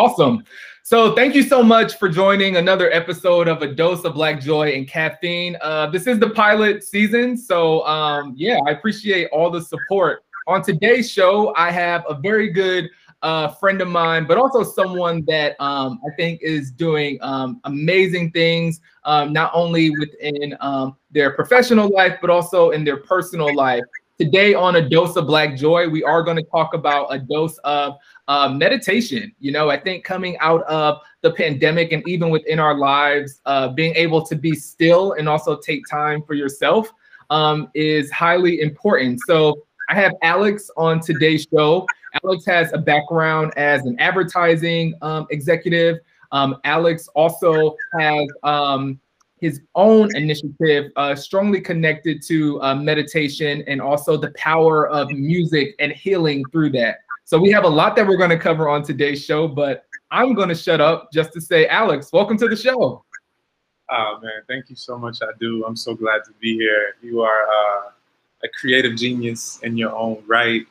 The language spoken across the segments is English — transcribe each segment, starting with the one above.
Awesome. So thank you so much for joining another episode of A Dose of Black Joy and Caffeine. Uh, this is the pilot season. So um, yeah, I appreciate all the support. On today's show, I have a very good uh, friend of mine, but also someone that um, I think is doing um, amazing things, um, not only within um, their professional life, but also in their personal life. Today on A Dose of Black Joy, we are going to talk about a dose of uh, meditation. You know, I think coming out of the pandemic and even within our lives, uh, being able to be still and also take time for yourself um, is highly important. So I have Alex on today's show. Alex has a background as an advertising um, executive. Um, Alex also has um, his own initiative uh, strongly connected to uh, meditation and also the power of music and healing through that. So we have a lot that we're going to cover on today's show, but I'm going to shut up just to say, Alex, welcome to the show. Oh man, thank you so much. I do. I'm so glad to be here. You are uh, a creative genius in your own right.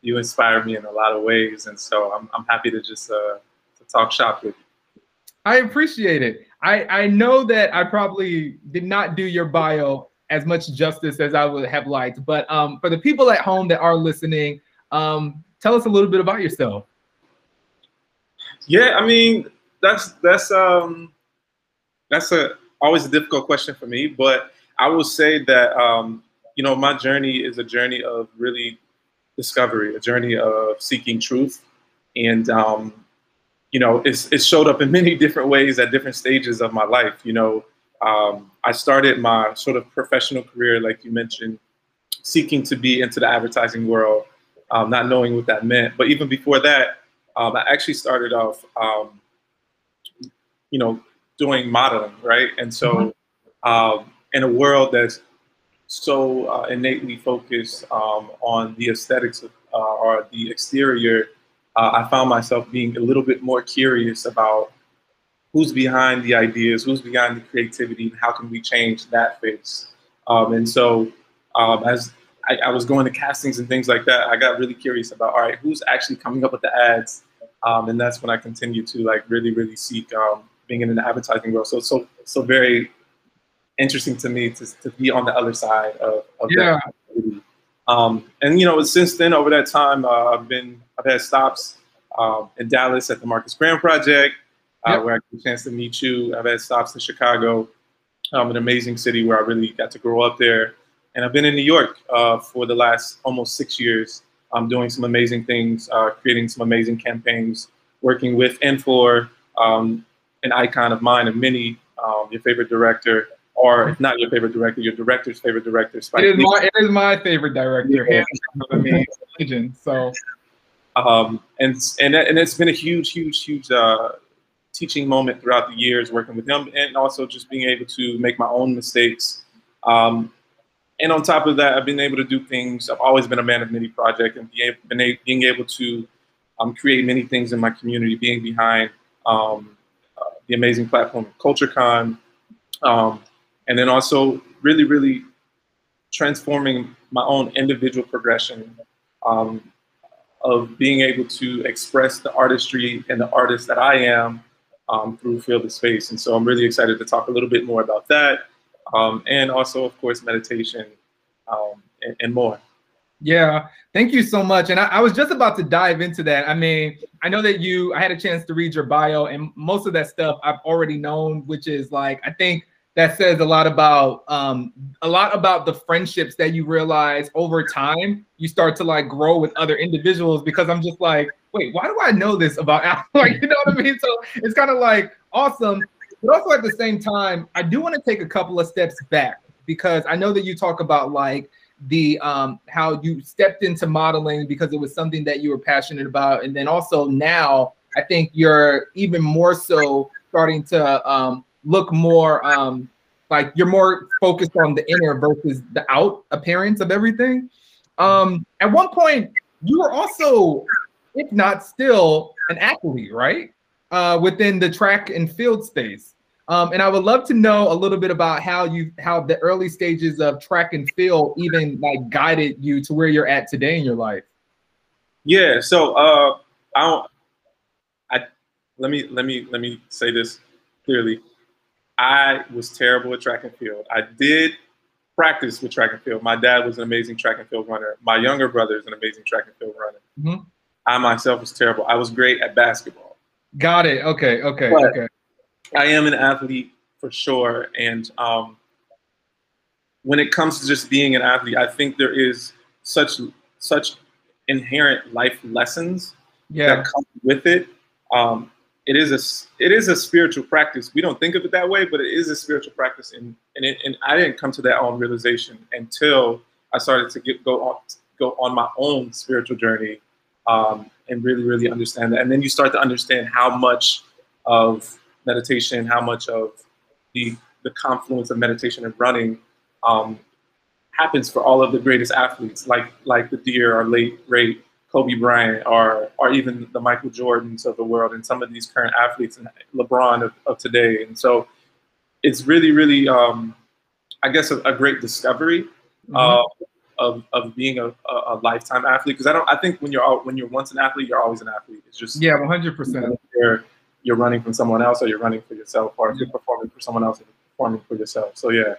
You inspire me in a lot of ways, and so I'm, I'm happy to just uh, to talk shop with you. I appreciate it. I I know that I probably did not do your bio as much justice as I would have liked, but um, for the people at home that are listening, um, tell us a little bit about yourself. Yeah, I mean that's that's um that's a always a difficult question for me, but I will say that um, you know my journey is a journey of really discovery, a journey of seeking truth, and um, you know it's it showed up in many different ways at different stages of my life. You know, um, I started my sort of professional career, like you mentioned, seeking to be into the advertising world um, not knowing what that meant. But even before that, um, I actually started off, um, you know, doing modeling, right? And so, mm-hmm. um, in a world that's so uh, innately focused um, on the aesthetics of, uh, or the exterior, uh, I found myself being a little bit more curious about who's behind the ideas, who's behind the creativity, and how can we change that face. Um, and so, as I, I, was going to castings and things like that, I got really curious about, all right, who's actually coming up with the ads? Um, and that's when I continued to like really, really seek um, being in the advertising world. So, so, so very interesting to me to, to be on the other side of, of yeah. that. Um, and you know, since then, over that time, uh, I've been, I've had stops um, in Dallas at the Marcus Graham Project, uh, yep. where I got a chance to meet you. I've had stops in Chicago, um, an amazing city where I really got to grow up there. And I've been in New York uh, for the last almost six years. I'm doing some amazing things, uh, creating some amazing campaigns, working with and for um, an icon of mine, of many, um, your favorite director, or if not your favorite director, your director's favorite director, Spike. It is my, it is my favorite director, yeah. Legend. So, um, and and and it's been a huge, huge, huge uh, teaching moment throughout the years working with him, and also just being able to make my own mistakes. Um, and on top of that, I've been able to do things. I've always been a man of many projects and be able, been a, being able to um, create many things in my community, being behind um, uh, the amazing platform CultureCon, um, and then also really, really transforming my own individual progression um, of being able to express the artistry and the artist that I am um, through Feel the SPACE. And so I'm really excited to talk a little bit more about that um, and also, of course, meditation um, and, and, more. Yeah, thank you so much. And I, I, was just about to dive into that. I mean, I know that you, I had a chance to read your bio, and most of that stuff I've already known, which is like, I think that says a lot about um a lot about the friendships that you realize over time you start to like grow with other individuals because i'm just like wait why do i know this about like you know what i mean? So it's kind of like awesome. But also at the same time, I do want to take a couple of steps back because I know that you talk about like the um how you stepped into modeling because it was something that you were passionate about. And then also now I think you're even more so starting to um look more um like you're more focused on the inner versus the out appearance of everything. Um at one point you were also if not still an athlete, right? Uh, within the track and field space. Um, and I would love to know a little bit about how you how the early stages of track and field even like guided you to where you're at today in your life. Yeah, so uh, I don't. I let me let me let me say this clearly. I was terrible at track and field. I did practice with track and field. My dad was an amazing track and field runner. My younger brother is an amazing track and field runner. Mm-hmm. I myself was terrible. I was great at basketball. Got it. Okay. Okay. But okay. I am an athlete for sure, and um, when it comes to just being an athlete, I think there is such such inherent life lessons yeah. that come with it. Um, it is a it is a spiritual practice. We don't think of it that way, but it is a spiritual practice, and and, it, and I didn't come to that own realization until I started to get go on go on my own spiritual journey, um, and really really understand that. And then you start to understand how much of meditation, how much of the the confluence of meditation and running um, happens for all of the greatest athletes, like like the dear or late great Kobe Bryant, or or even the Michael Jordans of the world, and some of these current athletes and LeBron of, of today. And so, it's really, really, um, I guess, a, a great discovery mm-hmm. uh, of of being a, a, lifetime athlete. Because I don't, I think when you're when you're once an athlete, you're always an athlete. It's just yeah, 100. percent You're you're running from someone else, or you're running for yourself, or if you're performing for someone else, you're performing for yourself. So yeah.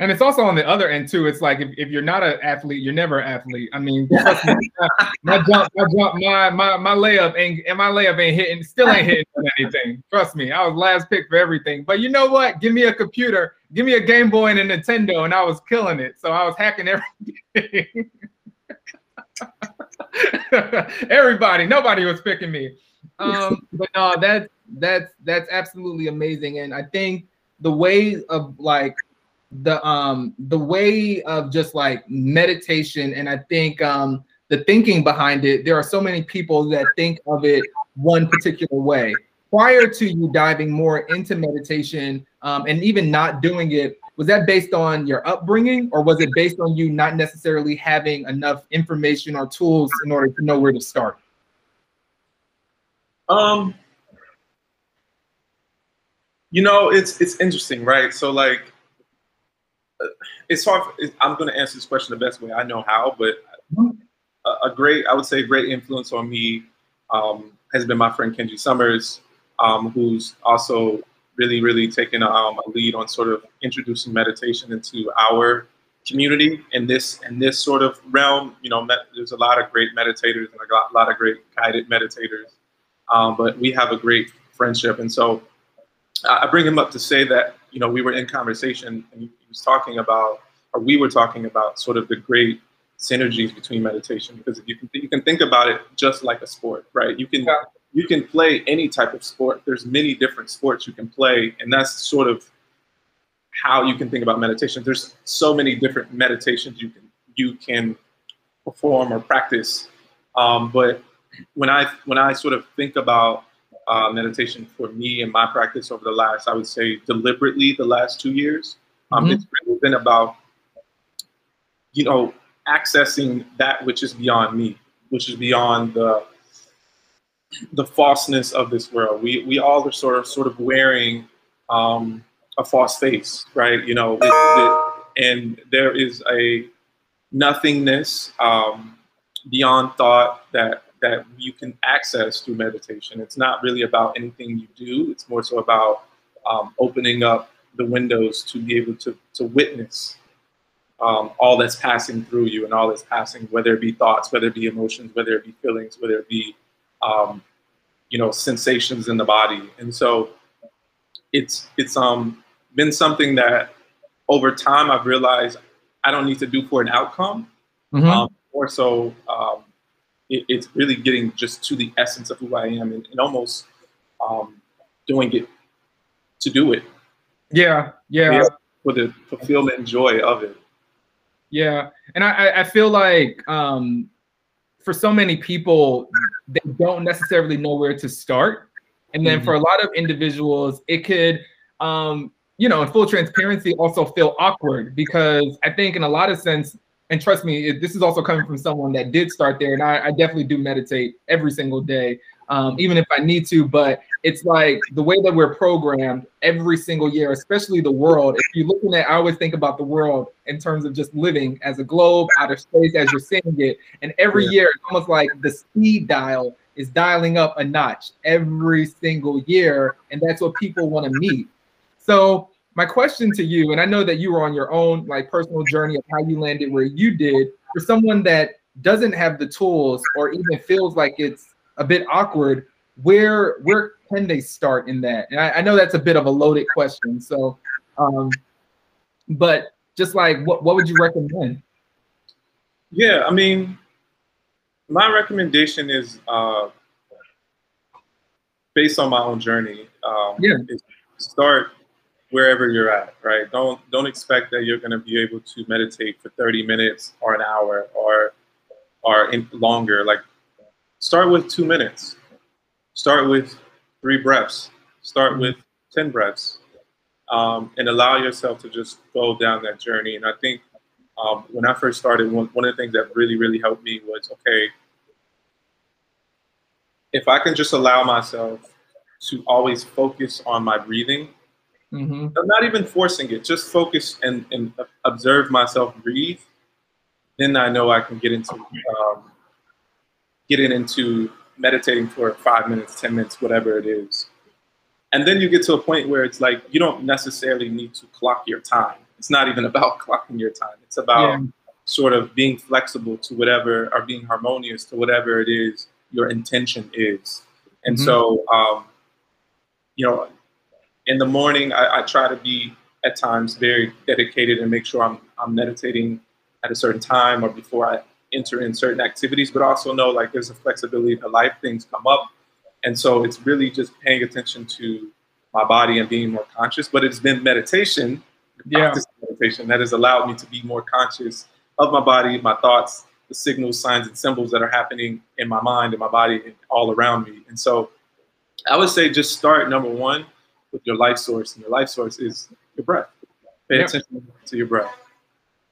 And it's also on the other end too. It's like if, if you're not an athlete, you're never an athlete. I mean, my, jump, my jump, my my my layup ain't and my layup ain't hitting, still ain't hitting anything. Trust me, I was last pick for everything. But you know what? Give me a computer, give me a Game Boy and a Nintendo, and I was killing it. So I was hacking everything. Everybody, nobody was picking me. Um, but no, that's that's that's absolutely amazing, and I think the way of like the um the way of just like meditation and i think um the thinking behind it there are so many people that think of it one particular way. Prior to you diving more into meditation um, and even not doing it was that based on your upbringing or was it based on you not necessarily having enough information or tools in order to know where to start? Um you know it's it's interesting right? So like it's hard. For, I'm going to answer this question the best way I know how, but a, a great, I would say, great influence on me um, has been my friend Kenji Summers, um, who's also really, really taken um, a lead on sort of introducing meditation into our community in this in this sort of realm. You know, met, there's a lot of great meditators and a lot, of great guided meditators, um, but we have a great friendship, and so I bring him up to say that you know we were in conversation and he was talking about, or we were talking about, sort of the great synergies between meditation. Because if you can, you can think about it just like a sport, right? You can yeah. you can play any type of sport. There's many different sports you can play, and that's sort of how you can think about meditation. There's so many different meditations you can you can perform or practice. Um, but when I when I sort of think about uh, meditation for me and my practice over the last, I would say deliberately the last two years, um, mm-hmm. It's really been about, you know, accessing that which is beyond me, which is beyond the the falseness of this world. We we all are sort of sort of wearing um, a false face, right? You know, it, it, and there is a nothingness um, beyond thought that that you can access through meditation. It's not really about anything you do. It's more so about um, opening up the windows to be able to, to witness um, all that's passing through you and all that's passing, whether it be thoughts, whether it be emotions, whether it be feelings, whether it be, um, you know, sensations in the body. And so it's, it's um, been something that over time I've realized I don't need to do for an outcome. Mm-hmm. Um, more so, um, it, it's really getting just to the essence of who I am and, and almost um, doing it to do it. Yeah, yeah. yeah for the fulfillment and joy of it. Yeah, and I, I feel like um, for so many people, they don't necessarily know where to start, and then mm-hmm. for a lot of individuals, it could, um, you know, in full transparency, also feel awkward because I think in a lot of sense, and trust me, this is also coming from someone that did start there, and I, I definitely do meditate every single day um, even if I need to. But it's like the way that we're programmed every single year, especially the world. If you're looking at, I always think about the world in terms of just living as a globe out of space as you're seeing it. And every yeah. year, it's almost like the speed dial is dialing up a notch every single year, and that's what people want to meet. So my question to you, and I know that you were on your own like personal journey of how you landed where you did, for someone that doesn't have the tools or even feels like it's a bit awkward, where where can they start in that? And I, I know that's a bit of a loaded question. So um, but just like what what would you recommend? Yeah, I mean, my recommendation is uh, based on my own journey. Um, yeah. Start wherever you're at, right? Don't don't expect that you're going to be able to meditate for 30 minutes or an hour or or in longer. Like, start with two minutes. Start with three breaths. Start mm-hmm. with 10 breaths, um, and allow yourself to just go down that journey. And I think um, when I first started, one, one of the things that really, really helped me was okay, if I can just allow myself to always focus on my breathing, mm-hmm. I'm not even forcing it, just focus and, and observe myself breathe, then I know I can get into um, getting into meditating for five minutes, 10 minutes, whatever it is. And then you get to a point where it's like you don't necessarily need to clock your time. It's not even about clocking your time. It's about yeah. sort of being flexible to whatever or being harmonious to whatever it is your intention is. And mm-hmm. so, um, you know, in the morning, I, I, try to be at times very dedicated and make sure I'm, I'm meditating at a certain time or before I enter in certain activities, but also know like there's a flexibility in life, things come up. And so it's really just paying attention to my body and being more conscious. But it's been meditation, yeah. meditation that has allowed me to be more conscious of my body, my thoughts, the signals, signs, and symbols that are happening in my mind and my body and all around me. And so I would say just start number one with your life source. And your life source is your breath. Pay yep. attention to your breath.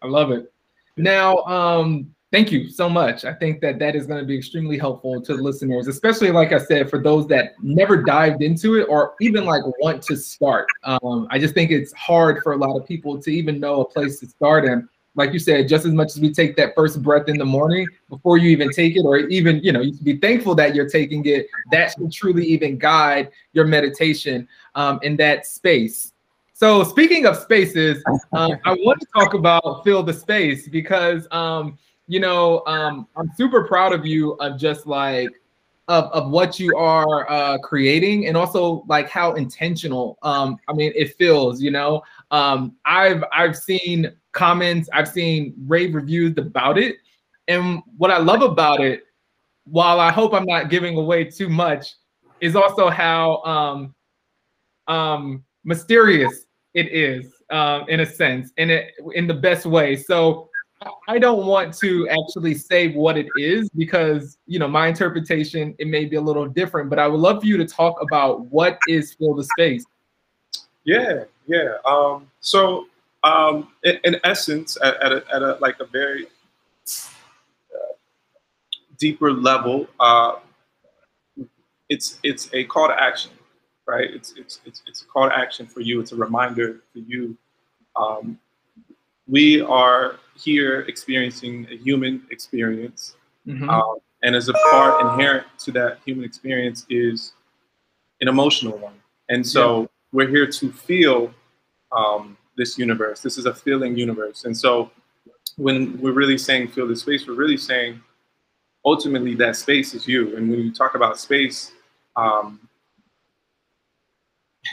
I love it. Now, um, thank you so much. I think that that is going to be extremely helpful to listeners, especially like I said, for those that never dived into it or even like want to start. Um, I just think it's hard for a lot of people to even know a place to start in. Like you said, just as much as we take that first breath in the morning before you even take it, or even, you know, you should be thankful that you're taking it. That should truly even guide your meditation um, in that space. So speaking of spaces, um, I want to talk about Feel the SPACE because um, you know um, I'm super proud of you of just like of, of what you are uh, creating and also like how intentional um, I mean it feels. You know, um, I've I've seen comments, I've seen rave reviews about it, and what I love about it, while I hope I'm not giving away too much, is also how um, um, mysterious it is um, in a sense, in it in the best way. So I don't want to actually say what it is because you know my interpretation it may be a little different, but I would love for you to talk about what is Feel the SPACE. Yeah, yeah. Um, so um, in, in, essence, at, at, a, at a like a very uh, deeper level, uh, it's it's a call to action right? It's, it's, it's, it's a call to action for you. It's a reminder for you. Um, we are here experiencing a human experience. Mm-hmm. Um, and as a part inherent to that human experience is an emotional one. And so yeah. we're here to feel um, this universe. This is a feeling universe. And so when we're really saying feel the space, we're really saying ultimately that space is you. And when you talk about space, um,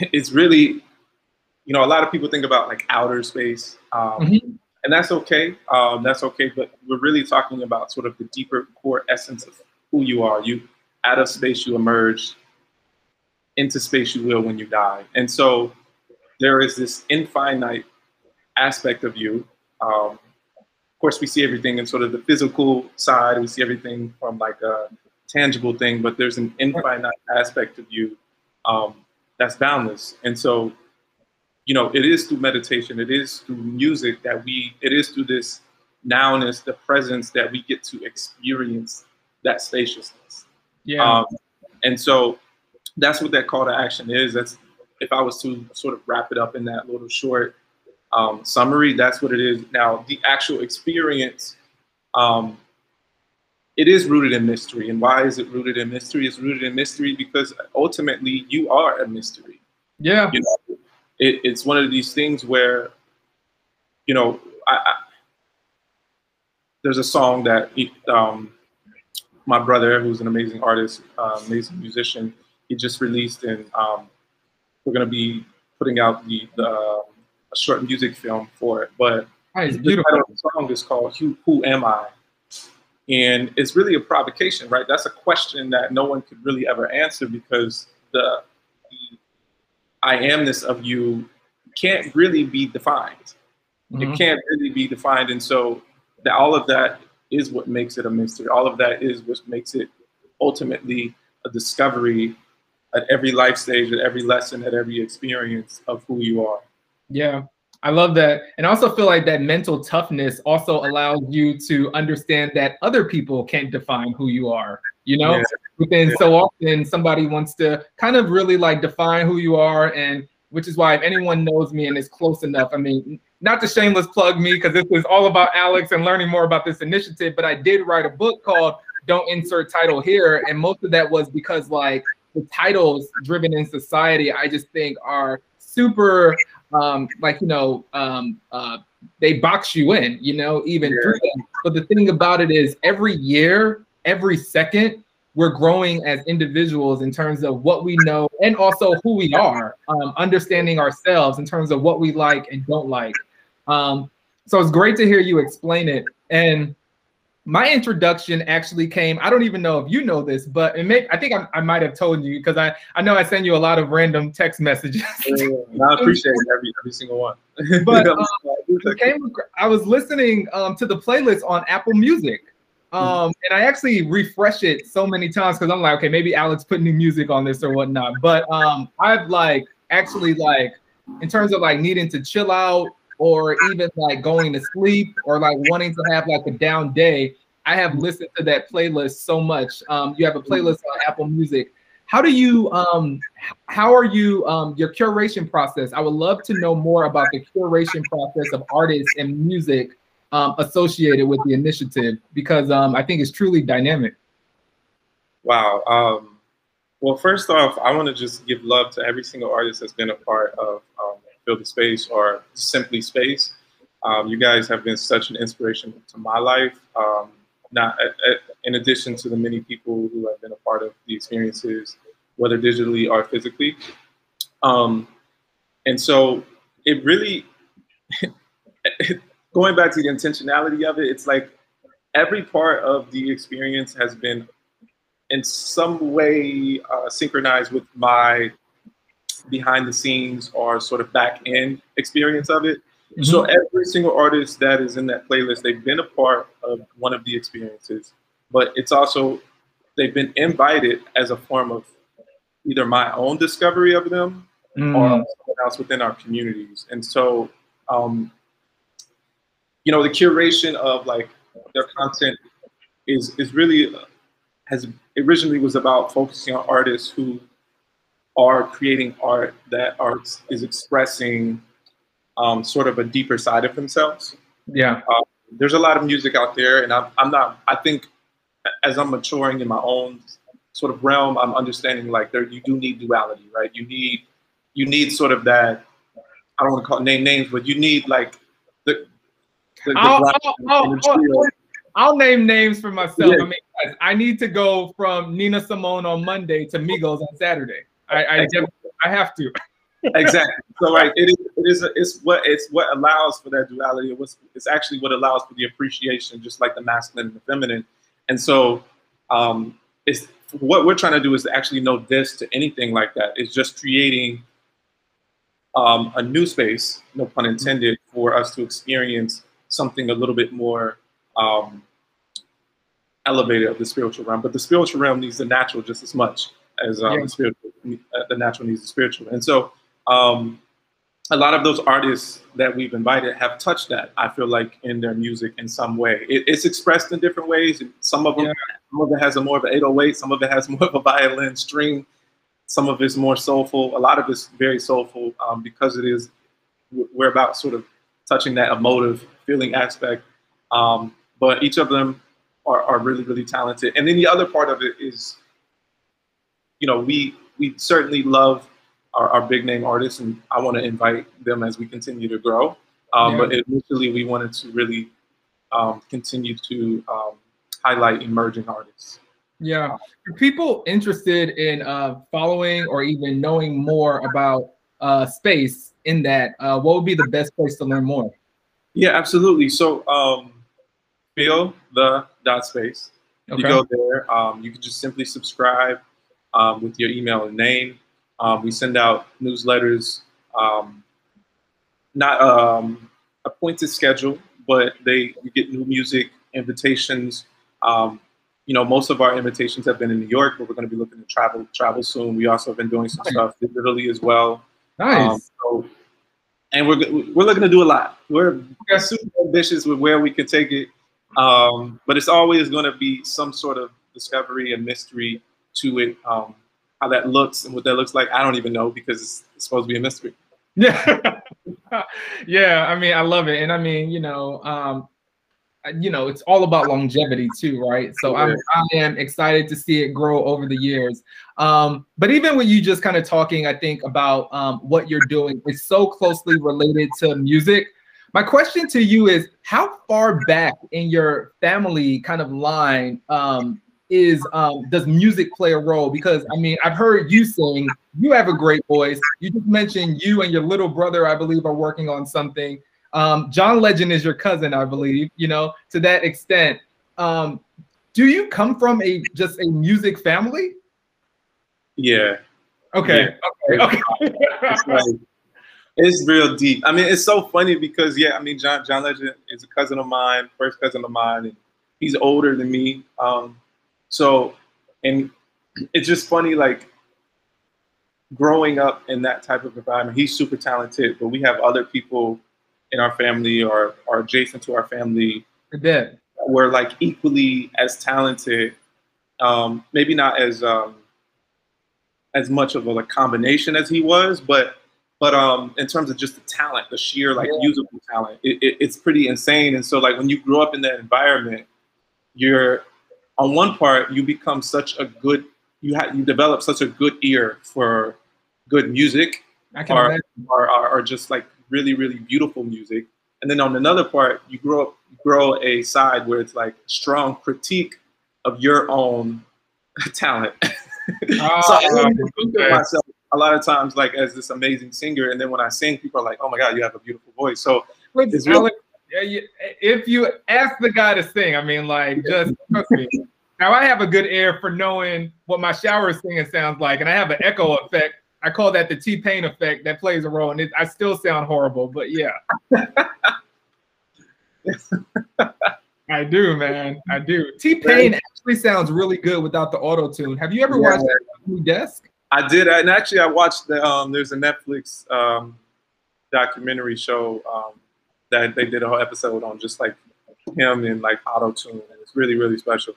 it's really, you know, a lot of people think about like outer space, um, mm-hmm. and that's okay. Um, that's okay, but we're really talking about sort of the deeper core essence of who you are. You out of space, you emerge. Into space, you will when you die. And so there is this infinite aspect of you. Um, of course, we see everything in sort of the physical side. We see everything from like a tangible thing, but there's an infinite aspect of you um, that's boundless. And so, you know, it is through meditation, it is through music that we, it is through this nowness, the presence that we get to experience that spaciousness. Yeah. Um, and so that's what that call to action is. That's if I was to sort of wrap it up in that little short um, summary, that's what it is. Now, the actual experience, um, it is rooted in mystery. And why is it rooted in mystery? It's rooted in mystery because ultimately you are a mystery. Yeah. You know, it, it's one of these things where, you know, I, I, there's a song that um, my brother, who's an amazing artist, uh, amazing musician, he just released, and um, we're gonna be putting out the, the uh, a short music film for it. But nice, beautiful. the song is called "Who Who Am I." And it's really a provocation, right? That's a question that no one could really ever answer because the, the I amness of you can't really be defined. Mm-hmm. It can't really be defined. And so that all of that is what makes it a mystery. All of that is what makes it ultimately a discovery at every life stage, at every lesson, at every experience of who you are. Yeah. I love that. And I also feel like that mental toughness also allows you to understand that other people can't define who you are. You know, yeah. then yeah. so often somebody wants to kind of really like define who you are. And which is why if anyone knows me and is close enough, I mean, not to shameless plug me because this is all about Alex and learning more about this initiative, but I did write a book called Don't Insert Title Here. And most of that was because like the titles driven in society, I just think are super um, like you know um, uh, they box you in, you know, even yeah. through them. But the thing about it is, every year, every second, we're growing as individuals in terms of what we know and also who we are, um, understanding ourselves in terms of what we like and don't like. Um, so it's great to hear you explain it. And my introduction actually came i don't even know if you know this but it may, i think I, I might have told you because I, I know i send you a lot of random text messages. Yeah, i appreciate every, every single one. But um, came, i was listening um, to the playlist on apple music um, and i actually refresh it so many times because i'm like okay maybe alex put new music on this or whatnot but um, i've like actually like in terms of like needing to chill out or even like going to sleep or like wanting to have like a down day, I have listened to that playlist so much. Um, you have a playlist on Apple Music. How do you um how are you um your curation process? I would love to know more about the curation process of artists and music um, associated with the initiative because um, I think it's truly dynamic. Wow. Um, well, first off, I want to just give love to every single artist that's been a part of um, Feel the SPACE or Simply Space. Um, you guys have been such an inspiration to my life. Um, not in addition to the many people who have been a part of the experiences, whether digitally or physically. Um, and so it really, going back to the intentionality of it, it's like every part of the experience has been in some way uh, synchronized with my behind the scenes or sort of back end experience of it. Mm-hmm. So every single artist that is in that playlist, they've been a part of one of the experiences, but it's also they've been invited as a form of either my own discovery of them mm. or someone else within our communities. And so, um, you know, the curation of like their content is is really has originally was about focusing on artists who are creating art that art is expressing um, sort of a deeper side of themselves. Yeah. Uh, there's a lot of music out there, and I'm, I'm not, I think as I'm maturing in my own sort of realm, I'm understanding like there, you do need duality, right? You need, you need sort of that, I don't want to call it name names, but you need like the, the, the I'll, I'll, I'll, I'll, name names for myself. Yeah. I mean, I need to go from Nina Simone on Monday to Migos on Saturday. I I, I have to. exactly. So like it is it is a, it's what it's what allows for that duality. It was it's actually what allows for the appreciation, just like the masculine and the feminine. And so um, it's what we're trying to do is to actually know this to anything like that. It's just creating um, a new space, no pun intended, for us to experience something a little bit more um, elevated of the spiritual realm. But the spiritual realm needs the natural just as much as um, yeah. the spiritual, uh, the natural needs the spiritual. And so um, a lot of those artists that we've invited have touched that. I feel like in their music in some way. It, it's expressed in different ways. Some of them, yeah. some of it has a more of an 808. Some of it has more of a violin string. Some of it's more soulful. A lot of it's very soulful um, because it is. We're about sort of touching that emotive feeling aspect. Um, but each of them are, are really really talented. And then the other part of it is, you know, we we certainly love our, our big name artists, and I want to invite them as we continue to grow. Um, yeah. But initially, we wanted to really um, continue to um, highlight emerging artists. Yeah, for people interested in uh, following or even knowing more about uh, space in that, uh, what would be the best place to learn more? Yeah, absolutely. So, um, feel the dot space. Okay. You go there. Um, you can just simply subscribe um, with your email and name. Um, we send out newsletters, um, not um, a pointed schedule, but they you get new music invitations. Um, you know, most of our invitations have been in New York, but we're going to be looking to travel travel soon. We also have been doing some nice. stuff digitally as well. Nice. Um, so, and we're we're looking to do a lot. We're super ambitious with where we can take it, um, but it's always going to be some sort of discovery and mystery to it. Um, how that looks and what that looks like, I don't even know because it's, it's supposed to be a mystery. Yeah, yeah. I mean, I love it, and I mean, you know, um, you know, it's all about longevity too, right? So I'm I am excited to see it grow over the years. Um, but even when you just kind of talking, I think about um, what you're doing is so closely related to music. My question to you is, how far back in your family kind of line um, is um, does music play a role? Because I mean, I've heard you sing. You have a great voice. You just mentioned you and your little brother, I believe, are working on something. Um, John Legend is your cousin, I believe. You know, to that extent. Um, do you come from a just a music family? Yeah. Okay. Yeah. Okay. Okay. it's, like, it's real deep. I mean, it's so funny because yeah, I mean, John John Legend is a cousin of mine, first cousin of mine, and he's older than me. Um, so, and it's just funny, like growing up in that type of environment. He's super talented, but we have other people in our family or are adjacent to our family yeah. were like equally as talented. Um, maybe not as um, as much of a like, combination as he was, but but um, in terms of just the talent, the sheer like yeah. usable talent, it, it, it's pretty insane. And so like when you grow up in that environment, you're on one part, you become such a good, you have you develop such a good ear for good music, or, or, or, or just like really really beautiful music. And then on another part, you grow up, grow a side where it's like strong critique of your own talent. Oh, so I okay. myself a lot of times like as this amazing singer, and then when I sing, people are like, "Oh my God, you have a beautiful voice." So Wait, it's really if you ask the guy to sing, I mean, like, just trust me. Now I have a good ear for knowing what my shower singing sounds like, and I have an echo effect. I call that the T Pain effect that plays a role, and it, I still sound horrible, but yeah. I do, man. I do. T Pain actually sounds really good without the auto tune. Have you ever yeah. watched Tiny Desk? I did, and actually, I watched the. Um, there's a Netflix um, documentary show um, that they did a whole episode on just like him and like auto tune. And it's really really special.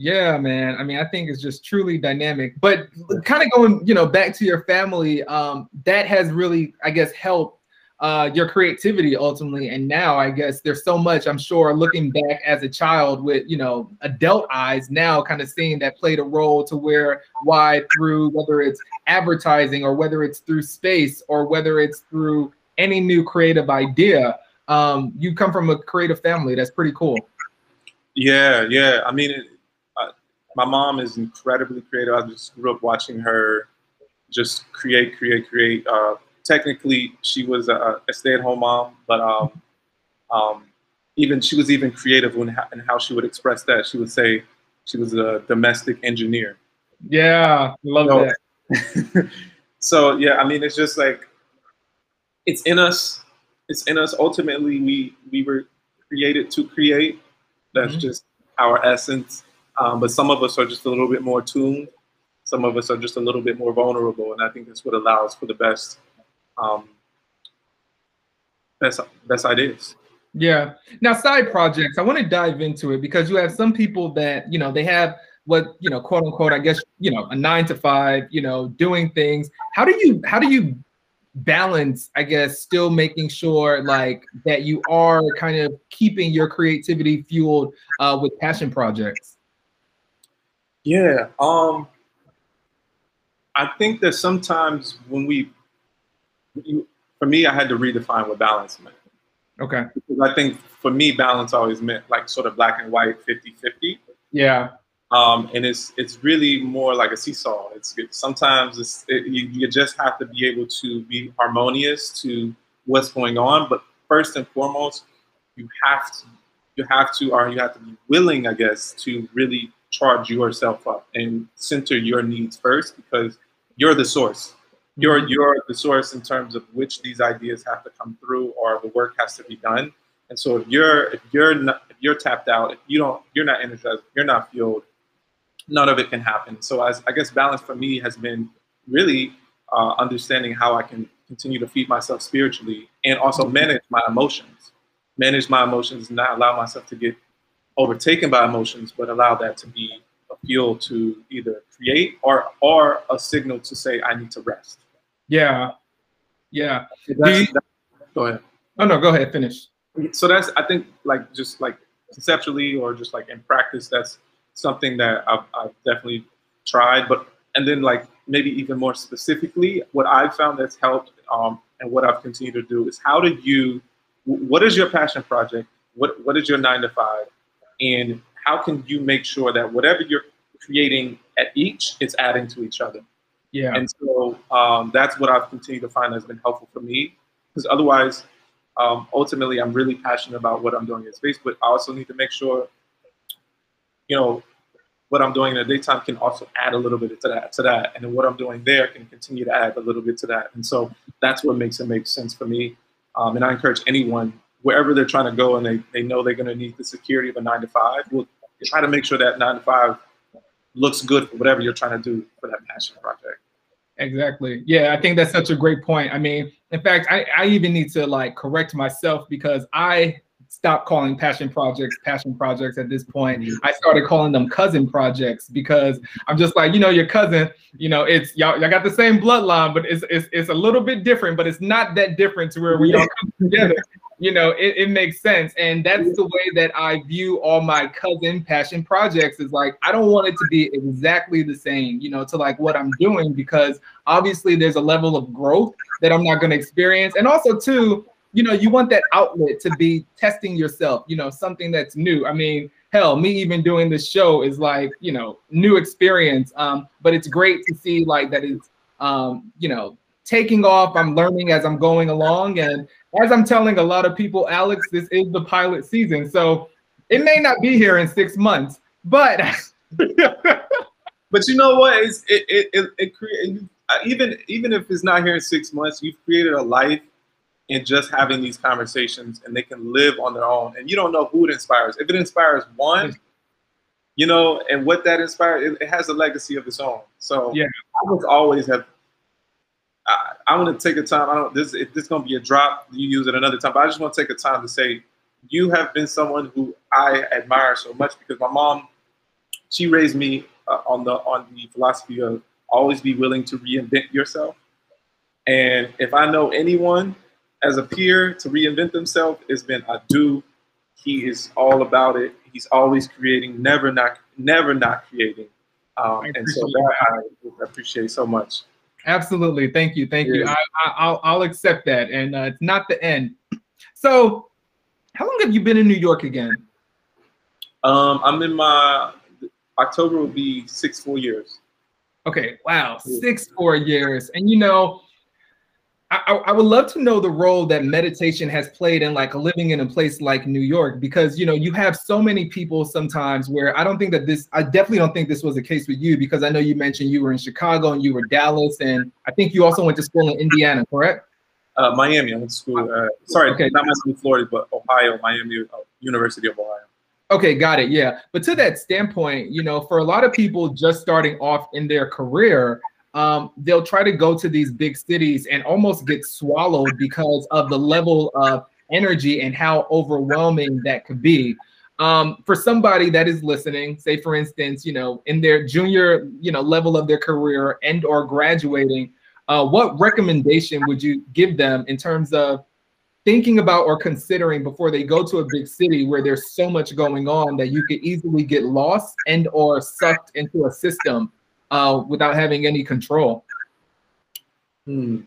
Yeah, man. I mean, I think it's just truly dynamic. But kind of going, you know, back to your family, um, that has really, I guess, helped uh, your creativity ultimately. And now, I guess, there's so much. I'm sure looking back as a child with, you know, adult eyes now, kind of seeing that played a role to where why through whether it's advertising or whether it's through space or whether it's through any new creative idea um, you come from a creative family. That's pretty cool. Yeah, yeah. I mean, it, uh, my mom is incredibly creative. I just grew up watching her just create, create, create. Uh, technically, she was a, a stay-at-home mom, but um, um, even she was even creative when in how she would express that. She would say she was a domestic engineer. Yeah, love so, that. so yeah, I mean, it's just like it's in us it's in us. Ultimately, we we were created to create. That's mm-hmm. just our essence. Um, but some of us are just a little bit more tuned. Some of us are just a little bit more vulnerable, and I think that's what allows for the best, um, best, best ideas. Yeah. Now, side projects. I want to dive into it because you have some people that you know they have what you know, quote unquote. I guess you know, a nine to five. You know, doing things. How do you how do you balance, I guess, still making sure like that you are kind of keeping your creativity fueled uh, with passion projects? Yeah, um, I think that sometimes when we, for me, I had to redefine what balance meant. Okay. Because I think for me, balance always meant like sort of black and white, 50 50. Yeah. Um, and it's it's really more like a seesaw. It's it, sometimes it's it, you, you just have to be able to be harmonious to what's going on. But first and foremost, you have to you have to or you have to be willing, I guess, to really charge yourself up and center your needs first because you're the source. You're mm-hmm. you're the source in terms of which these ideas have to come through or the work has to be done. And so if you're if you're not if you're tapped out, if you don't you're not energized, you're not fueled, none of it can happen. So as, I guess balance for me has been really uh, understanding how I can continue to feed myself spiritually and also manage my emotions, manage my emotions, and not allow myself to get overtaken by emotions, but allow that to be a fuel to either create or or a signal to say I need to rest. Yeah, yeah. That's, you, go ahead. Oh no, go ahead. Finish. So that's I think like just like conceptually or just like in practice, that's something that I've, I've definitely tried. But and then like maybe even more specifically, what I've found that's helped um, and what I've continued to do is how do you, what is your passion project? What what is your nine to five, and how can you make sure that whatever you're creating at each, it's adding to each other. Yeah. And so um, that's what I've continued to find has been helpful for me, because otherwise, um, ultimately, I'm really passionate about what I'm doing in space, but I also need to make sure you know, what I'm doing in the daytime can also add a little bit to that, to that, and then what I'm doing there can continue to add a little bit to that. And so that's what makes it make sense for me. Um, and I encourage anyone, wherever they're trying to go, and they, they know they're going to need the security of a nine to five, we'll try to make sure that nine to five looks good for whatever you're trying to do for that passion project. Exactly. Yeah, I think that's such a great point. I mean, in fact, I, I even need to like correct myself because I stopped calling passion projects passion projects at this point. Mm-hmm. I started calling them cousin projects because I'm just like, you know, your cousin, you know, it's y'all, y'all got the same bloodline, but it's, it's it's a little bit different, but it's not that different to where we all come together. You know, it, it makes sense. And that's the way that I view all my cousin passion projects is like, I don't want it to be exactly the same, you know, to like what I'm doing because obviously there's a level of growth that I'm not going to experience. And also, too, you know, you want that outlet to be testing yourself, you know, something that's new. I mean, hell, me even doing this show is like, you know, new experience. Um, but it's great to see like that is um, you know, taking off. I'm learning as I'm going along. And as I'm telling a lot of people, Alex, this is the pilot season. So it may not be here in six months, but but you know what? It's, it it it, it create, even even if it's not here in six months, you've created a life in just having these conversations and they can live on their own. And you don't know who it inspires. If it inspires one, you know, and what that inspires, it, it has a legacy of its own. So yeah, I would always have. I, I want to take a time. I don't. This if this gonna be a drop. You use it another time. But I just want to take a time to say, you have been someone who I admire so much because my mom, she raised me uh, on the on the philosophy of always be willing to reinvent yourself. And if I know anyone as a peer to reinvent themselves has been Adu. He is all about it. He's always creating, never not, never not creating. Um, and so that I appreciate so much. Absolutely, thank you, thank yeah. you. I, will I'll accept that, and uh, it's not the end. So, how long have you been in New York again? Um, I'm in my October will be six four years. Okay, wow, six four years, and you know I, I, would love to know the role that meditation has played in like living in a place like New York because you know you have so many people sometimes where I don't think that this I definitely don't think this was the case with you because I know you mentioned you were in Chicago and you were Dallas and I think you also went to school in Indiana, correct? Uh, Miami. I went to school. Uh, sorry, okay. not Miami, Florida, but Ohio, Miami, uh, University of Ohio. Okay, got it. Yeah, but to that standpoint, you know, for a lot of people just starting off in their career, um, they'll try to go to these big cities and almost get swallowed because of the level of energy and how overwhelming that could be. Um, for somebody that is listening, say for instance, you know, in their junior, you know, level of their career and or graduating, uh, what recommendation would you give them in terms of thinking about or considering before they go to a big city where there's so much going on that you could easily get lost and or sucked into a system uh, without having any control? Hmm.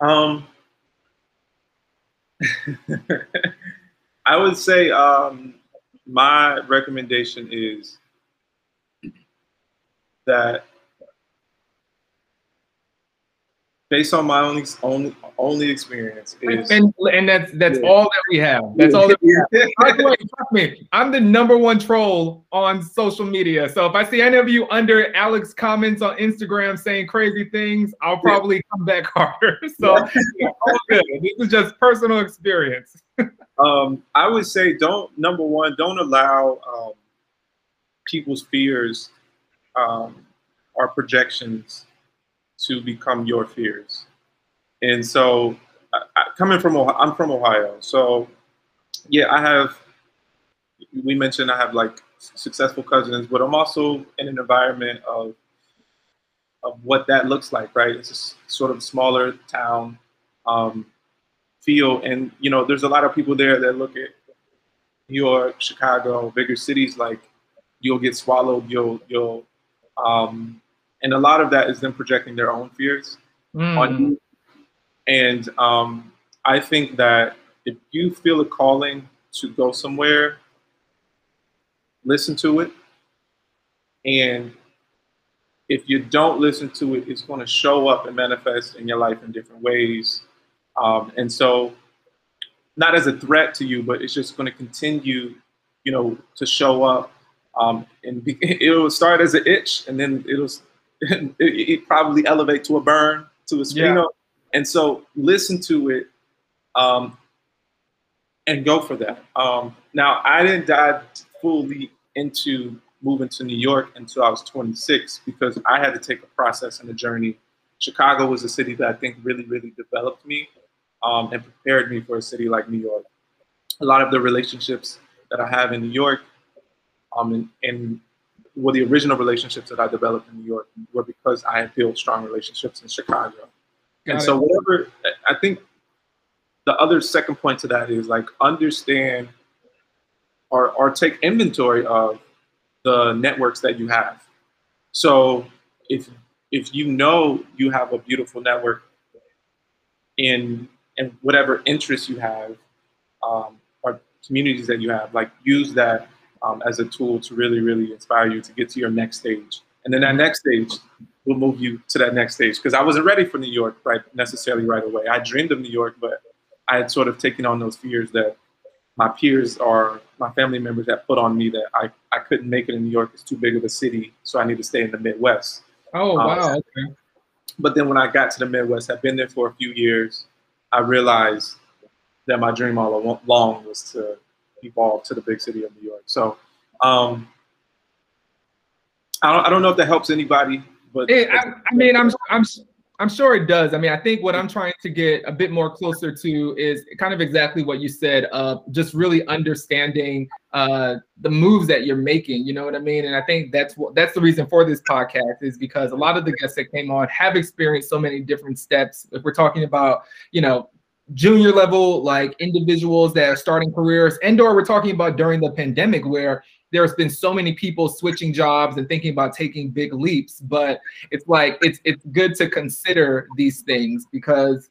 Um, I would say um, my recommendation is that based on my only only only experience is and and that's that's yeah. all that we have. That's all that we have. trust me, I'm the number one troll on social media. So if I see any of you under Alex comments on Instagram saying crazy things, I'll probably come back harder. So yeah. this is just personal experience. um, I would say don't number one, don't allow um, people's fears um, or projections to become your fears. And so, I, coming from Ohio, I'm from Ohio, so yeah, I have. We mentioned I have like successful cousins, but I'm also in an environment of of what that looks like, right? It's a sort of smaller town um, feel, and you know, there's a lot of people there that look at New York, Chicago, bigger cities like you'll get swallowed, you'll you'll um, and a lot of that is them projecting their own fears mm. on you. And um, I think that if you feel a calling to go somewhere, listen to it. And if you don't listen to it, it's going to show up and manifest in your life in different ways. Um, and so, not as a threat to you, but it's just going to continue, you know, to show up. Um, and be, it'll start as an itch, and then it'll it, it, probably elevate to a burn, to a. Yeah. And so listen to it um, and go for that. Um, now, I didn't dive fully into moving to New York until I was 26 because I had to take a process and a journey. Chicago was a city that I think really, really developed me um, and prepared me for a city like New York. A lot of the relationships that I have in New York um, and, and well, the original relationships that I developed in New York were because I had built strong relationships in Chicago. Got and it. so whatever, I think the other second point to that is like understand or, or take inventory of the networks that you have. So if if you know you have a beautiful network in in whatever interests you have um, or communities that you have, like use that um, as a tool to really, really inspire you to get to your next stage. And then that next stage will move you to that next stage. Because I wasn't ready for New York right necessarily right away. I dreamed of New York, but I had sort of taken on those fears that my peers or my family members had put on me that I, I couldn't make it in New York. It's too big of a city, so I need to stay in the Midwest. Oh, um, wow. Okay. But then when I got to the Midwest, I've been there for a few years. I realized that my dream all along was to evolve to the big city of New York. So um, I don't, I don't know if that helps anybody, but it, I, I, mean, I'm I'm I'm sure it does. I mean, I think what I'm trying to get a bit more closer to is kind of exactly what you said of just really understanding uh, the moves that you're making. You know what I mean? And I think that's what that's the reason for this podcast is because a lot of the guests that came on have experienced so many different steps. If we're talking about, you know, junior level like individuals that are starting careers and or we're talking about during the pandemic where there's been so many people switching jobs and thinking about taking big leaps but it's like it's it's good to consider these things because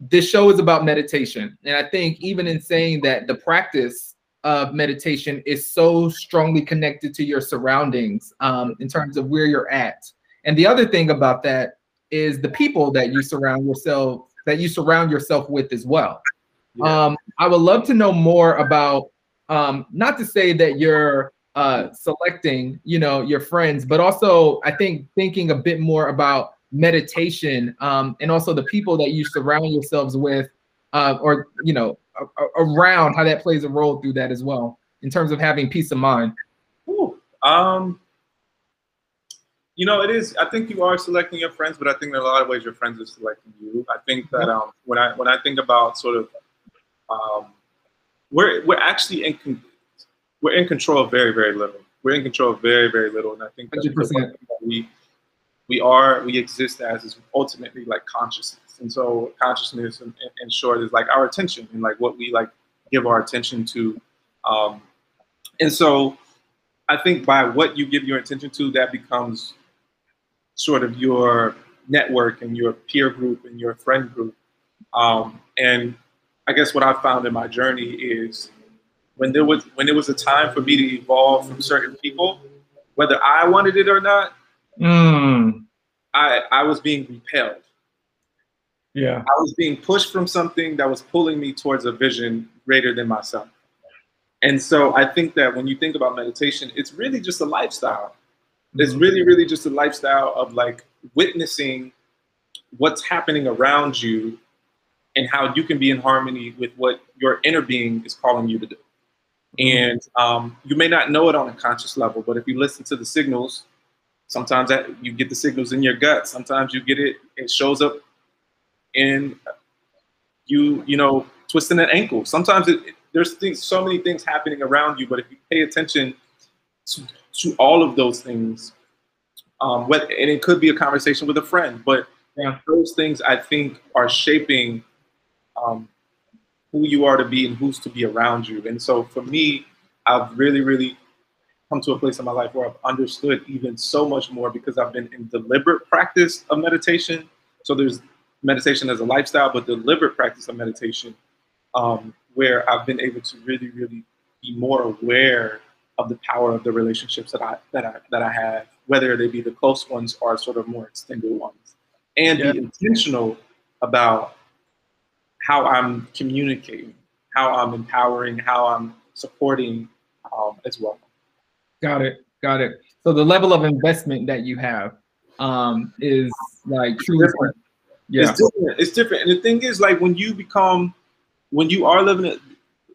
this show is about meditation. And i think even in saying that the practice of meditation is so strongly connected to your surroundings um, in terms of where you're at. And the other thing about that is the people that you surround yourself that you surround yourself with as well. Yeah. Um, I would love to know more about, um, not to say that you're uh, selecting, you know, your friends, but also I think thinking a bit more about meditation um, and also the people that you surround yourselves with, uh, or you know, around how that plays a role through that as well in terms of having peace of mind. Ooh, um, you know, it is. I think you are selecting your friends, but I think in a lot of ways your friends are selecting you. I think that um, when I when I think about sort of, um, we're we're actually in con- we're in control of very very little. We're in control of very very little, and I think that, that we we are we exist as is ultimately like consciousness, and so consciousness, in, in short, is like our attention and like what we like give our attention to, um, and so I think by what you give your attention to, that becomes sort of your network and your peer group and your friend group. Um, and I guess what I found in my journey is when there was when it was a time for me to evolve from certain people, whether I wanted it or not, mm. I I was being repelled. Yeah, I was being pushed from something that was pulling me towards a vision greater than myself. And so I think that when you think about meditation, it's really just a lifestyle. It's really, really just a lifestyle of like witnessing what's happening around you and how you can be in harmony with what your inner being is calling you to do. Mm-hmm. And um, you may not know it on a conscious level, but if you listen to the signals, sometimes that you get the signals in your gut. Sometimes you get it, it shows up in you, you know, twisting an ankle. Sometimes it, there's things, so many things happening around you, but if you pay attention to, to all of those things, um, what, and it could be a conversation with a friend, but yeah. those things I think are shaping um, who you are to be and who's to be around you. And so for me, I've really, really come to a place in my life where I've understood even so much more because I've been in deliberate practice of meditation. So there's meditation as a lifestyle, but deliberate practice of meditation um, where I've been able to really, really be more aware of the power of the relationships that I that I that I have, whether they be the close ones or sort of more extended ones, and yeah. be intentional about how I'm communicating, how I'm empowering, how I'm supporting um, as well. Got it. Got it. So the level of investment that you have um, is like truly different. Yeah. It's different. It's different. And the thing is, like when you become when you are living it,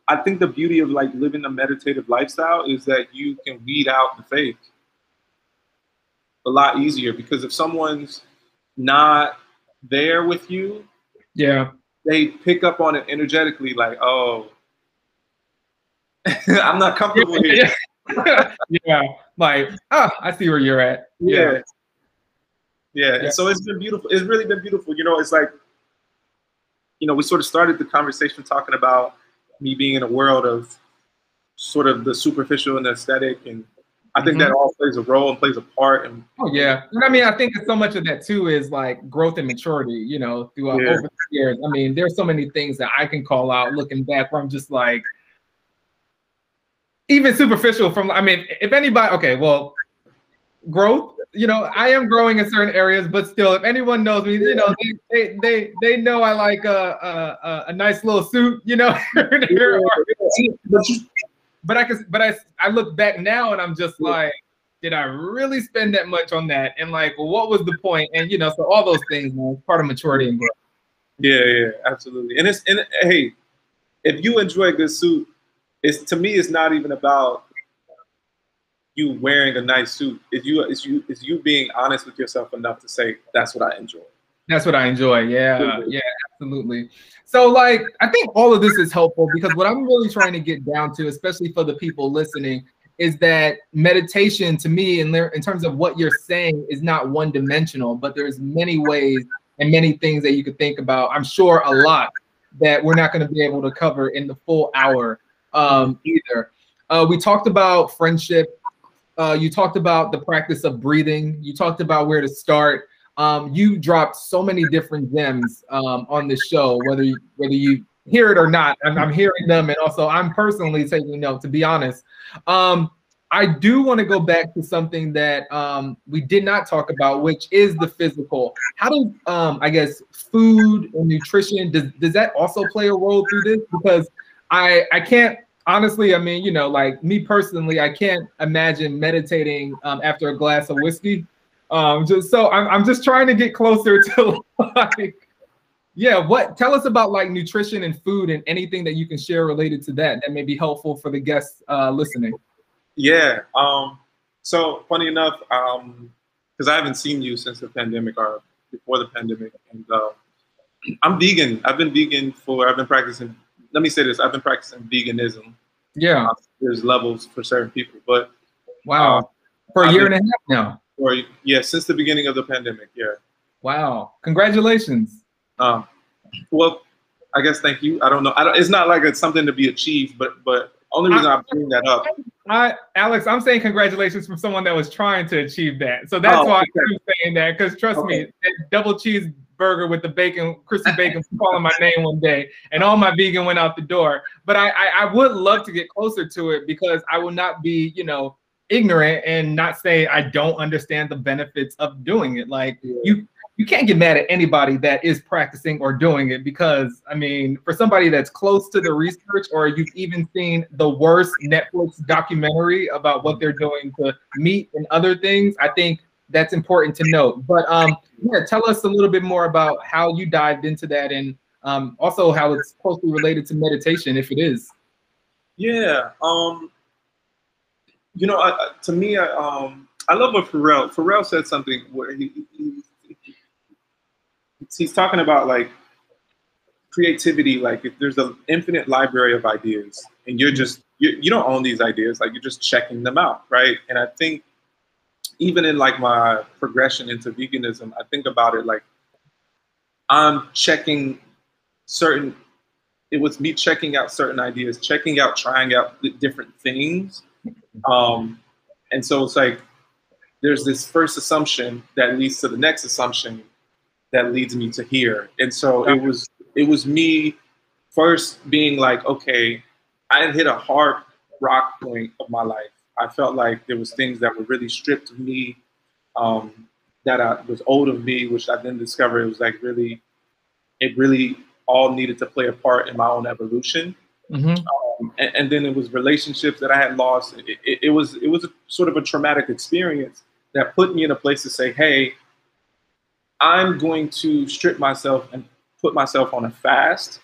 I think the beauty of like living a meditative lifestyle is that you can weed out the fake a lot easier because if someone's not there with you, yeah, they pick up on it energetically, like, oh, I'm not comfortable here. yeah, like, ah, oh, I see where you're at. Yeah. yeah. Yeah. yeah. so it's been beautiful. It's really been beautiful. You know, it's like you know, we sort of started the conversation talking about me being in a world of sort of the superficial and the aesthetic and I think mm-hmm. that all plays a role and plays a part. And oh yeah, and I mean, I think so much of that too is like growth and maturity. You know, throughout yeah. over the years. I mean, there's so many things that I can call out looking back where I'm just like, even superficial. From I mean, if anybody, okay, well, growth you know, I am growing in certain areas, but still, if anyone knows me, you know, they they they, they know I like a, a, a nice little suit, you know. but I can, but I I look back now and I'm just like, did I really spend that much on that? And like, what was the point? And you know, so all those things, man, part of maturity and growth. Yeah, yeah, absolutely. And it's and hey, if you enjoy a good suit, it's to me, it's not even about you wearing a nice suit is you is you is you being honest with yourself enough to say that's what I enjoy. That's what I enjoy. Yeah, yeah, absolutely. So like I think all of this is helpful because what I'm really trying to get down to, especially for the people listening, is that meditation to me in there in terms of what you're saying is not one dimensional, but there's many ways and many things that you could think about. I'm sure a lot that we're not going to be able to cover in the full hour um, either. Uh, we talked about friendship uh, you talked about the practice of breathing. You talked about where to start. Um, you dropped so many different gems um, on this show, whether you, whether you hear it or not. I'm, I'm, hearing them, and also I'm personally taking note. To be honest, um, I do want to go back to something that um, we did not talk about, which is the physical. How does um, I guess food and nutrition does does that also play a role through this? Because I I can't honestly, I mean, you know, like me personally, I can't imagine meditating um, after a glass of whiskey. Um, just so I'm, I'm just trying to get closer to like, yeah. What? Tell us about like nutrition and food and anything that you can share related to that that may be helpful for the guests uh, listening. Yeah. Um, so funny enough, um, because I haven't seen you since the pandemic or before the pandemic, and uh, I'm vegan. I've been vegan for I've been practicing let me say this: I've been practicing veganism. Yeah, uh, there's levels for certain people, but wow, uh, for a year been, and a half now. Or yeah, since the beginning of the pandemic. Yeah. Wow! Congratulations. Um, well, I guess thank you. I don't know. I don't, it's not like it's something to be achieved, but but only reason I, I bring that up. I, Alex, I'm saying congratulations from someone that was trying to achieve that. So that's oh, why okay. I'm saying that. Because trust okay. me, double cheeseburger with the bacon, crispy bacon, calling my name one day, and all my vegan went out the door. But I, I, I would love to get closer to it because I will not be, you know, ignorant and not say I don't understand the benefits of doing it. Like yeah. you you can't get mad at anybody that is practicing or doing it because I mean, for somebody that's close to the research or you've even seen the worst Netflix documentary about what they're doing to meat and other things, I think that's important to note. But um, yeah, tell us a little bit more about how you dived into that and um, also how it's closely related to meditation, if it is. Yeah, um, you know, I, to me, I, um, I love what Pharrell. Pharrell said something where he, he he's talking about like creativity like if there's an infinite library of ideas and you're just you, you don't own these ideas like you're just checking them out right and i think even in like my progression into veganism i think about it like i'm checking certain it was me checking out certain ideas checking out trying out different things um and so it's like there's this first assumption that leads to the next assumption that leads me to here. And so it was it was me first being like, okay, I had hit a hard rock point of my life. I felt like there was things that were really stripped of me, um, that I, was old of me, which I then discovered it was like really, it really all needed to play a part in my own evolution. Mm-hmm. Um, and, and, then it was relationships that I had lost. It, it, it was it was a, sort of a traumatic experience that put me in a place to say, hey, I'm going to strip myself and put myself on a fast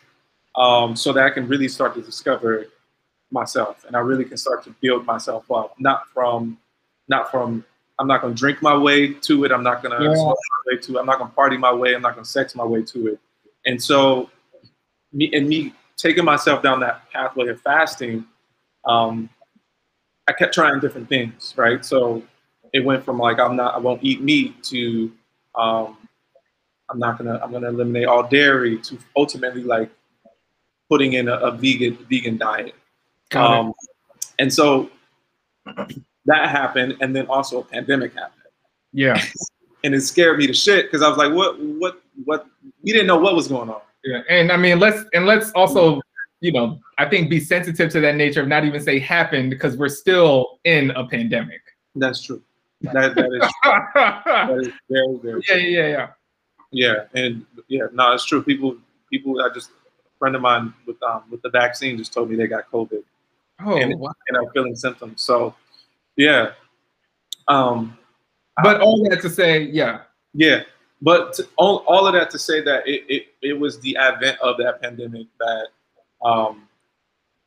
um, so that I can really start to discover myself and I really can start to build myself up, not from, not from, I'm not going to drink my way to it. I'm not going to yeah. smoke my way to it. I'm not going to party my way. I'm not going to sex my way to it. And so me and me taking myself down that pathway of fasting, um, I kept trying different things, right? So it went from like, I'm not, I won't eat meat to, um, I'm not gonna I'm gonna eliminate all dairy to ultimately like putting in a, a vegan vegan diet. Um, and so that happened, and then also a pandemic happened. Yeah, and it scared me to shit because I was like, what what what? We didn't know what was going on. Yeah, and I mean let's and let's also you know I think be sensitive to that nature of not even say happened because we're still in a pandemic. That's true. That, that is, that is very very. Yeah, yeah, yeah. Yeah, and yeah, no, it's true. People, people, I just a friend of mine with um with the vaccine just told me they got COVID. Oh, and, wow. and I'm feeling symptoms. So, yeah. Um, but all that to say, yeah, yeah. But to, all, all of that to say that it, it, it was the advent of that pandemic that um,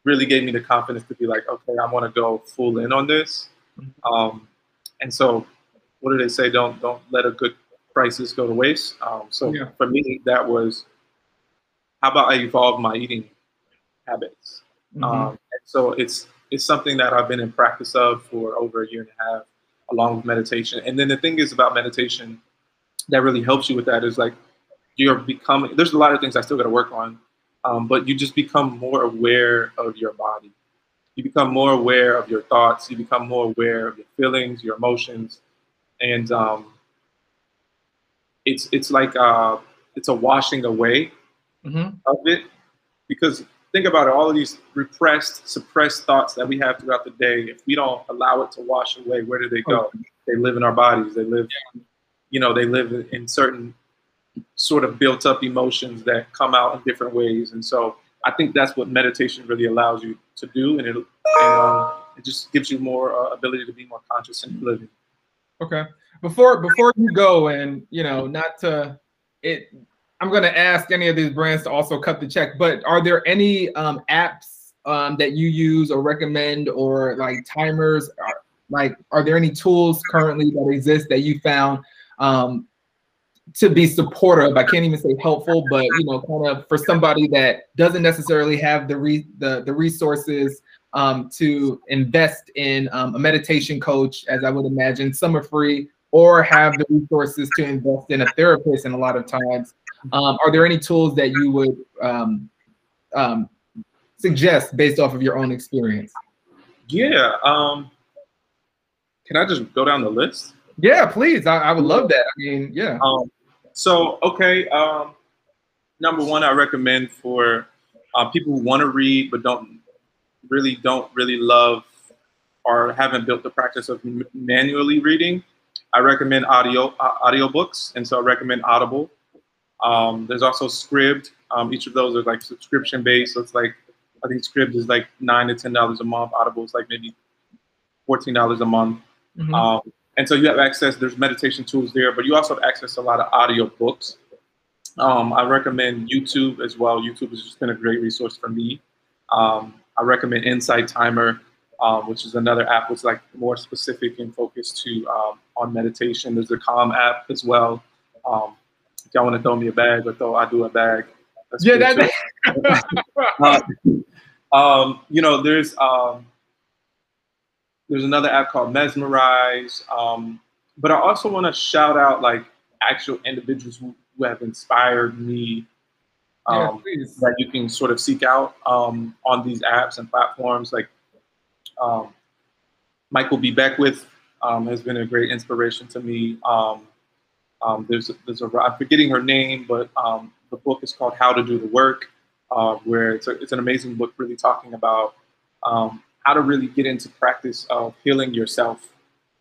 really gave me the confidence to be like, okay, I want to go full in on this. Mm-hmm. Um, and so, what do they say? Don't don't let a good crisis go to waste. Um, so yeah. for me, that was how about I evolve my eating habits. Mm-hmm. Um, so it's it's something that I've been in practice of for over a year and a half, along with meditation. And then the thing is about meditation that really helps you with that is like you're becoming. There's a lot of things I still got to work on, um, but you just become more aware of your body. You become more aware of your thoughts. You become more aware of your feelings, your emotions, and um, it's it's like uh, it's a washing away mm-hmm. of it because think about it all of these repressed suppressed thoughts that we have throughout the day if we don't allow it to wash away where do they go? Oh. they live in our bodies. They live you know they live in certain sort of built up emotions that come out in different ways. And so i think that's what meditation really allows you to do. And it, and, um, it just gives you more uh, ability to be more conscious in living. Okay. Before before you go and you know not to it i'm going to ask any of these brands to also cut the check but are there any um, apps um, that you use or recommend or like timers are, like are there any tools currently that exist that you found um, to be supportive i can't even say helpful but you know kind of for somebody that doesn't necessarily have the re- the, the resources um, to invest in um, a meditation coach as i would imagine some are free or have the resources to invest in a therapist. And a lot of times, um, are there any tools that you would um, um, suggest based off of your own experience? Yeah. Um, can I just go down the list? Yeah, please. I, I would love that. I mean, yeah. Um, so, okay. Um, number one, I recommend for uh, people who want to read but don't really don't really love or haven't built the practice of manually reading. I recommend audio uh, audiobooks, and so I recommend Audible. Um, there's also Scribd. Um, each of those are like subscription based, so it's like I think Scribd is like nine to ten dollars a month. Audible is like maybe fourteen dollars a month. Mm-hmm. Um, and so you have access. There's meditation tools there, but you also have access to a lot of audio books. Um, I recommend YouTube as well. YouTube has just been a great resource for me. Um, I recommend Insight Timer, um, which is another app that's like more specific and focused to um, on meditation. There's the Calm app as well. Um, y'all want to throw me a bag, or throw I do a bag. yeah, that. uh, um, you know, there's there's another app called Mesmerize. but I also want to shout out like actual individuals who who have inspired me um, yeah, that you can sort of seek out um, on these apps and platforms. Like um, Michael B. Beckwith um, has been a great inspiration to me. Um, um, there's a, there's a I'm forgetting her name, but the book is called How to Do the Work, uh, where it's a, it's an amazing book, really talking about how to really get into practice of healing yourself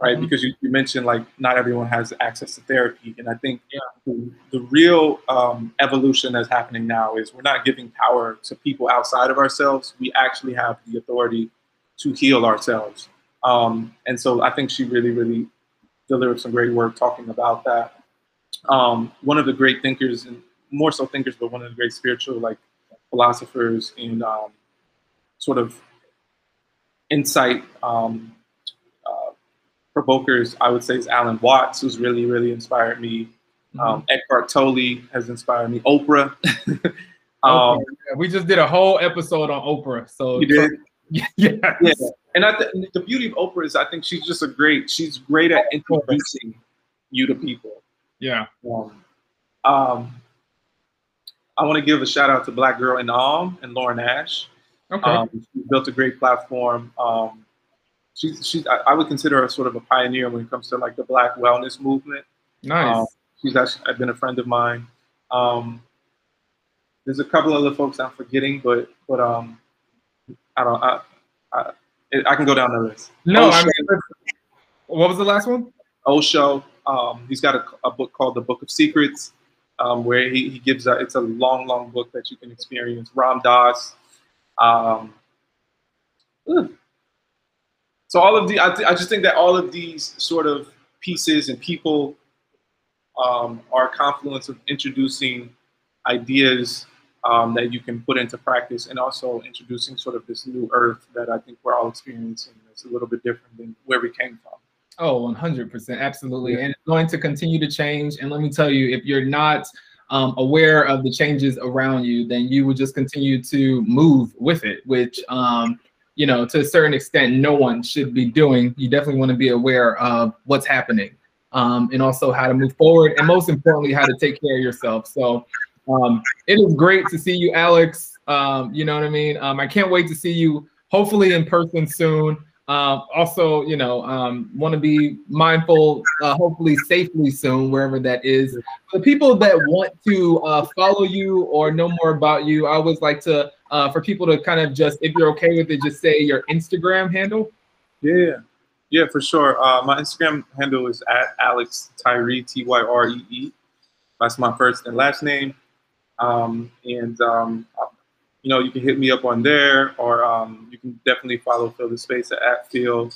right? Mm-hmm. Because you, you, mentioned like not everyone has access to therapy, and I think yeah. the, the, real um, evolution that's happening now is we're not giving power to people outside of ourselves. We actually have the authority to heal ourselves, um, and so I think she really, really delivered some great work talking about that. Um, one of the great thinkers, and more so thinkers, but one of the great spiritual like philosophers and um, sort of insight um, provokers, I would say, is Alan Watts, who's really, really inspired me. Mm-hmm. Um, Eckhart Tolle has inspired me. Oprah. um, okay. we just did a whole episode on Oprah. So you did. yeah. yeah. And I th- the beauty of Oprah is I think she's just a great, she's great at introducing you to people. Yeah. Um, um, I want to give a shout out to Black Girl in Om and Lauren Ash. Okay. Um, she built a great platform. Um, she's she's I, I, would consider her sort of a pioneer when it comes to like the Black wellness movement. Nice. Um, she's actually been a friend of mine. Um, there's a couple other folks I'm forgetting, but but um, I don't I I, I can go down the list. No, I mean, what was the last one? Osho. Um, he's got a, a book called The Book of Secrets, um, where he, he gives a, it's a long, long book that you can experience. Ram Dass. Um, so all of the, I, th- I just think that all of these sort of pieces and people um, are a confluence of introducing ideas um, that you can put into practice and also introducing sort of this new earth that I think we're all experiencing that's a little bit different than where we came from. Oh, 100%. Absolutely. And it's going to continue to change. And let me tell you, if you're not um, aware of the changes around you, then you will just continue to move with it, which um, you know, to a certain extent, no one should be doing. You definitely want to be aware of what's happening um, and also how to move forward. And most importantly, how to take care of yourself. So um, it is great to see you, Alex. Um, you know what I mean? Um, I can't wait to see you hopefully in person soon. Um, also, you know, um, want to be mindful, uh, hopefully safely soon, wherever that is. The people that want to uh, follow you or know more about you, I always like to uh, for people to kind of just, if you're okay with it, just say your Instagram handle? Yeah, yeah, for sure. Uh, my Instagram handle is at Alex Tyree, T Y R E E. That's my first and last name. Um, and, um, you know, you can hit me up on there, or um, you can definitely follow Feel the SPACE at Feel,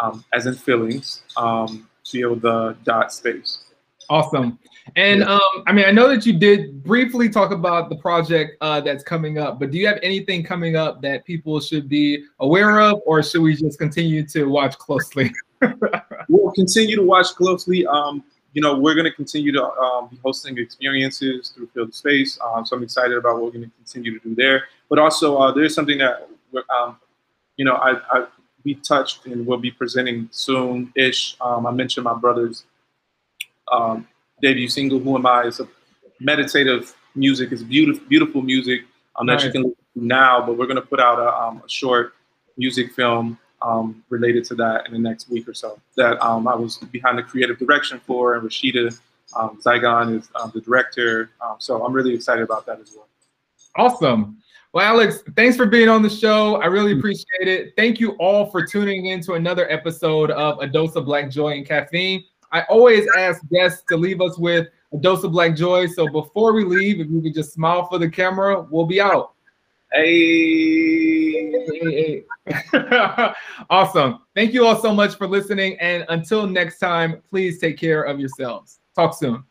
um, as in Fillings, um, Feel the dot space. Awesome. And um, I mean, I know that you did briefly talk about the project uh, that's coming up, but do you have anything coming up that people should be aware of, or should we just continue to watch closely? we'll continue to watch closely. Um, you know, we're going to continue to um, be hosting experiences through Feel the SPACE. Um, so I'm excited about what we're going to continue to do there. But also, uh, there's something that, um, you know, I, I we touched and will be presenting soon-ish. Um, I mentioned my brother's um, debut single, "Who Am I?" It's a meditative music. It's beautiful, beautiful music that you can to now. But we're gonna put out a, um, a short music film um, related to that in the next week or so. That um, I was behind the creative direction for, and Rashida um, Zygon is um, the director. Um, so I'm really excited about that as well. Awesome. Well, Alex, thanks for being on the show. I really appreciate it. Thank you all for tuning in to another episode of A Dose of Black Joy and Caffeine. I always ask guests to leave us with a dose of black joy. So before we leave, if you could just smile for the camera, we'll be out. Hey. hey, awesome. Thank you all so much for listening. And until next time, please take care of yourselves. Talk soon.